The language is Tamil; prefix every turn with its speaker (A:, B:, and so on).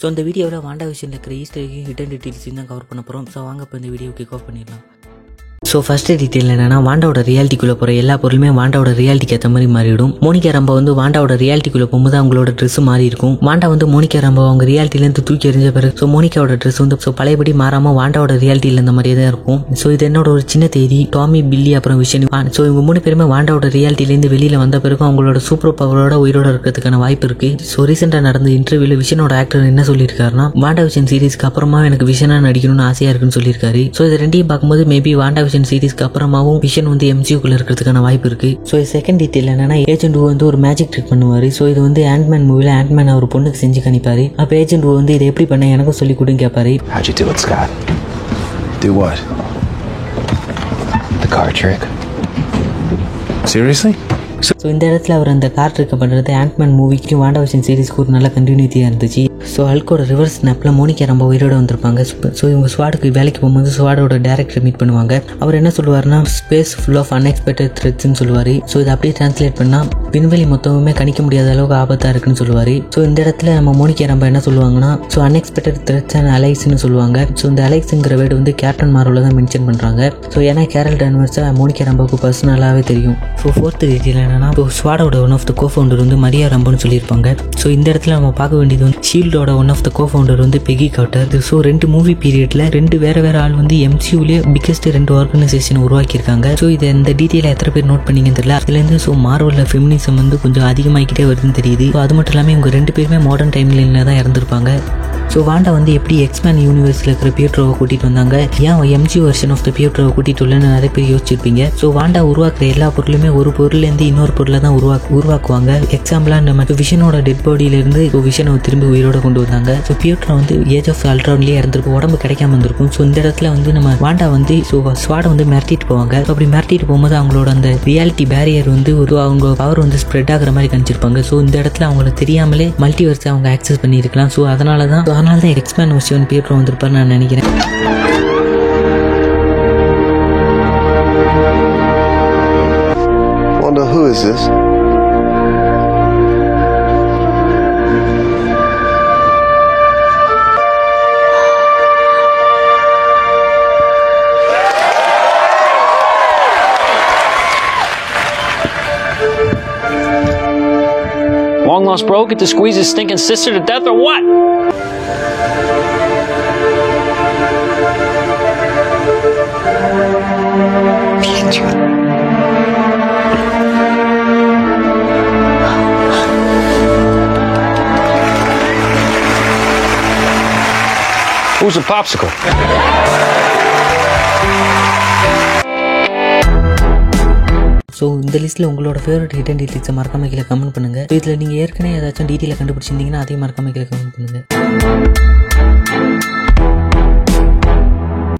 A: ஸோ இந்த வீடியோவில் வாண்டா விஷயம் இருக்கிற ஈஸ்டர் ஹிடன் டீட்டெயில்ஸையும் தான் கவர் பண்ண போகிறோம் ஸோ வாங்க இப்போ இந்த வீடியோ கிக் ஆஃப் பண்ணிடலாம். ஸோ ஃபர்ஸ்ட் டீட்டெயில் என்னன்னா வாண்டாவோட ரியாலிட்டிக்குள்ளே போகிற எல்லா பொருளுமே வாண்டாவோட ரியாலிட்டிக்கு ஏற்ற மாதிரி மாறிடும் மோனிகா ரம்ப வந்து வாண்டாவோட ரியாலிட்டிக்குள்ளே போகும்போது அவங்களோட ட்ரெஸ் மாறி இருக்கும். வாண்டா வந்து மோனிகா ரம்பா அவங்க ரியாலிட்டிலேருந்து தூக்கி எறிஞ்ச பிறகு ஸோ மோனிகாவோட ட்ரெஸ் வந்து ஸோ பழையபடி மாறாமல் வாண்டாவோட ரியாலிட்டியில் இருந்த மாதிரியே தான் இருக்கும். ஸோ இது என்னோட ஒரு சின்ன தேதி டாமி பில்லி அப்புறம் விஷன். ஸோ இவங்க மூணு பேருமே வாண்டாவோட ரியாலிட்டிலேருந்து வெளியில் வந்த பிறகு அவங்களோட சூப்பர் பவரோட உயிரோட இருக்கிறதுக்கான வாய்ப்பு இருக்கு. ஸோ ரீசெண்டாக நடந்த இன்டர்வியூல விஷனோட ஆக்டர் என்ன சொல்லியிருக்காருன்னா வாண்டா விஷன் சீரிஸ்க்கு அப்புறமா எனக்கு விஷனா நடிக்கணும்னு ஆசையா இருக்குன்னு சொல்லியிருக்காரு. ஸோ இது ரெண்டையும் பார்க்கும்போது மேபி வாண்டா விஷன் சீரிஸ்க்கு அப்புறமாவும் விஷன் வந்து எம்சியூக்குள்ள இருக்கிறதுக்கான வாய்ப்பு இருக்கு. ஸோ செகண்ட் டீட்டெயில் என்னன்னா ஏஜென்ட் வந்து ஒரு மேஜிக் ட்ரிக் பண்ணுவார். ஸோ இது வந்து ஆண்ட்மேன் மூவில ஆண்ட்மேன் அவர் பொண்ணுக்கு செஞ்சு காணிப்பாரு. அப்போ ஏஜென்ட் வந்து இதை எப்படி பண்ண? எனக்கும் சொல்லி கொடுன்னு கேட்பாரு.
B: Do
C: what?
B: The card trick?
C: Seriously?
A: So இந்த இடத்துல அவர் அந்த கார் இருக்க பண்ணுறது ஆண்ட்மேன் மூவிக்கும் வாண்டா விஷன் சீரிஸ்க்கு ஒரு நல்ல கண்டினியூட்டியாக இருந்துச்சு. ஸோ அல்கோட ரிவர்ஸ் ஸ்னாப்பில் மோனிகா ரொம்ப உயிரோட வந்திருப்பாங்க. ஸோ இவங்க ஸ்வாடுக்கு வேலைக்கு போகும்போது ஸ்வாடோட டேரக்டர் மீட் பண்ணுவாங்க. அவர் என்ன சொல்லுவார்னா ஸ்பேஸ் ஃபுல் ஆஃப் அன்எக்ஸ்பெக்டட் த்ரெட்ஸ்னு சொல்லுவார். ஸோ இதை அப்படியே டிரான்ஸ்லேட் பண்ணால் விண்வெளி மொத்தமுமே கணிக்க முடியாத அளவுக்கு ஆபத்தாக இருக்குன்னு சொல்லுவார். ஸோ இந்த இடத்துல நம்ம மோனிகா ரொம்ப என்ன சொல்லுவாங்கன்னா ஸோ அன்எக்ஸ்பெக்டட் த்ரெட்ஸ் அண்ட் அலைஸ்னு சொல்லுவாங்க. ஸோ இந்த அலைஸ்ங்கிற வேர்டு வந்து கேப்டன் மாரோவில் தான் மென்ஷன் பண்ணுறாங்க ஸோ ஏன்னா கேரல் டான்வர்ஸை மோனிகா ரம்பாவுக்கு பர்சனலாகவே தெரியும். ஸோ ஃபோர்த் டீட்டெயில் என்னன்னா so ஸ்வாடோட one of the co founder வந்து மரியா ரம்புன்னு சொல்லியிருப்பாங்க. ஸோ இந்த இடத்துல நம்ம பார்க்க வேண்டியது வந்து ஷீல்டோட one of the co founder வந்து பெகி கவுட்டர் ஸோ ரெண்டு மூவி பீரியட்ல ரெண்டு வேற வேற ஆள் வந்து எம்சியூலே பிக்கஸ்ட் ரெண்டு ஆர்கனைசேஷன் உருவாக்கியிருக்காங்க. ஸோ இதை இந்த டீட்டெயிலை எத்தனை பேர் நோட் பண்ணீங்கன்னு தெரியல. அதுலேருந்து ஸோ மார்வலில் மாடர்னிசம் வந்து கொஞ்சம் அதிகமாகிக்கிட்டே வருதுன்னு தெரியுது. அது மட்டும் இல்லாமல் இவங்க ரெண்டு பேருமே மாடர்ன் டைம்ல தான் இறந்துருப்பாங்க. ஸோ வாண்டா வந்து எப்படி எக்ஸ்மேன் யூனிவர்ஸில் இருக்கிற பியூட்ரோவை கூட்டிகிட்டு வந்தாங்க? ஏன் எம்ஜி வெர்ஷன் ஆஃப் த பியூட்ரோவை கூட்டிகிட்டு வரலன்னு நிறைய பேர் யோசிச்சிருப்பீங்க. ஸோ வாண்டா உருவாக்குற எல்லா பொருளுமே ஒரு பொருள்லேருந்து இன்னொரு பொருளை தான் உருவா உருவாக்குவாங்க. எக்ஸாம்பிளாக நம்ம விஷனோட டெட் பாடியிலேருந்து ஸோ விஷனை திரும்பி உயிரோட கொண்டு வந்தாங்க. ஸோ பியூட்ரோ வந்து ஏஜ் ஆஃப் அல்ட்ரான்லேயே இறந்துருக்கும். உடம்பு கிடைக்காம இருந்திருக்கும். ஸோ இந்த இடத்துல வந்து நம்ம வாண்டா வந்து ஸோ ஸ்வாடை வந்து மிரட்டிட்டு போவாங்க. அப்படி மிரட்டிட்டு போகும்போது அவங்களோட அந்த ரியாலிட்டி பேரியர் வந்து ஒரு அவங்க பவர் வந்து ஸ்ப்ரெட் ஆகிற மாதிரி கணிச்சிருப்பாங்க ஸோ இந்த இடத்துல அவங்களுக்கு தெரியாமலே மல்டிவர்ஸை அவங்க ஆக்சஸ் பண்ணியிருக்கலாம். ஸோ அதனால தான் அதனால தான் எக்ஸ்மேன் விஷயம் பியூட்ரோ வந்திருப்பார் நான் நினைக்கிறேன்
D: Wonder who is this?
E: Lost bro, get to squeeze his stinking sister to death or what? Who's a popsicle?
A: So இந்த லிஸ்ட்டில் உங்களோட ஃபேவரட் ஹிடன் டீட்டெயில்ஸை மறக்காம கீழே கமெண்ட் பண்ணுங்க. இதில் நீங்கள் ஏற்கனவே ஏதாச்சும் டீட்டெயிலை கண்டுபிடிச்சிருந்தீங்கன்னா அதையும் மறக்காம கீழே கமெண்ட் பண்ணுங்க.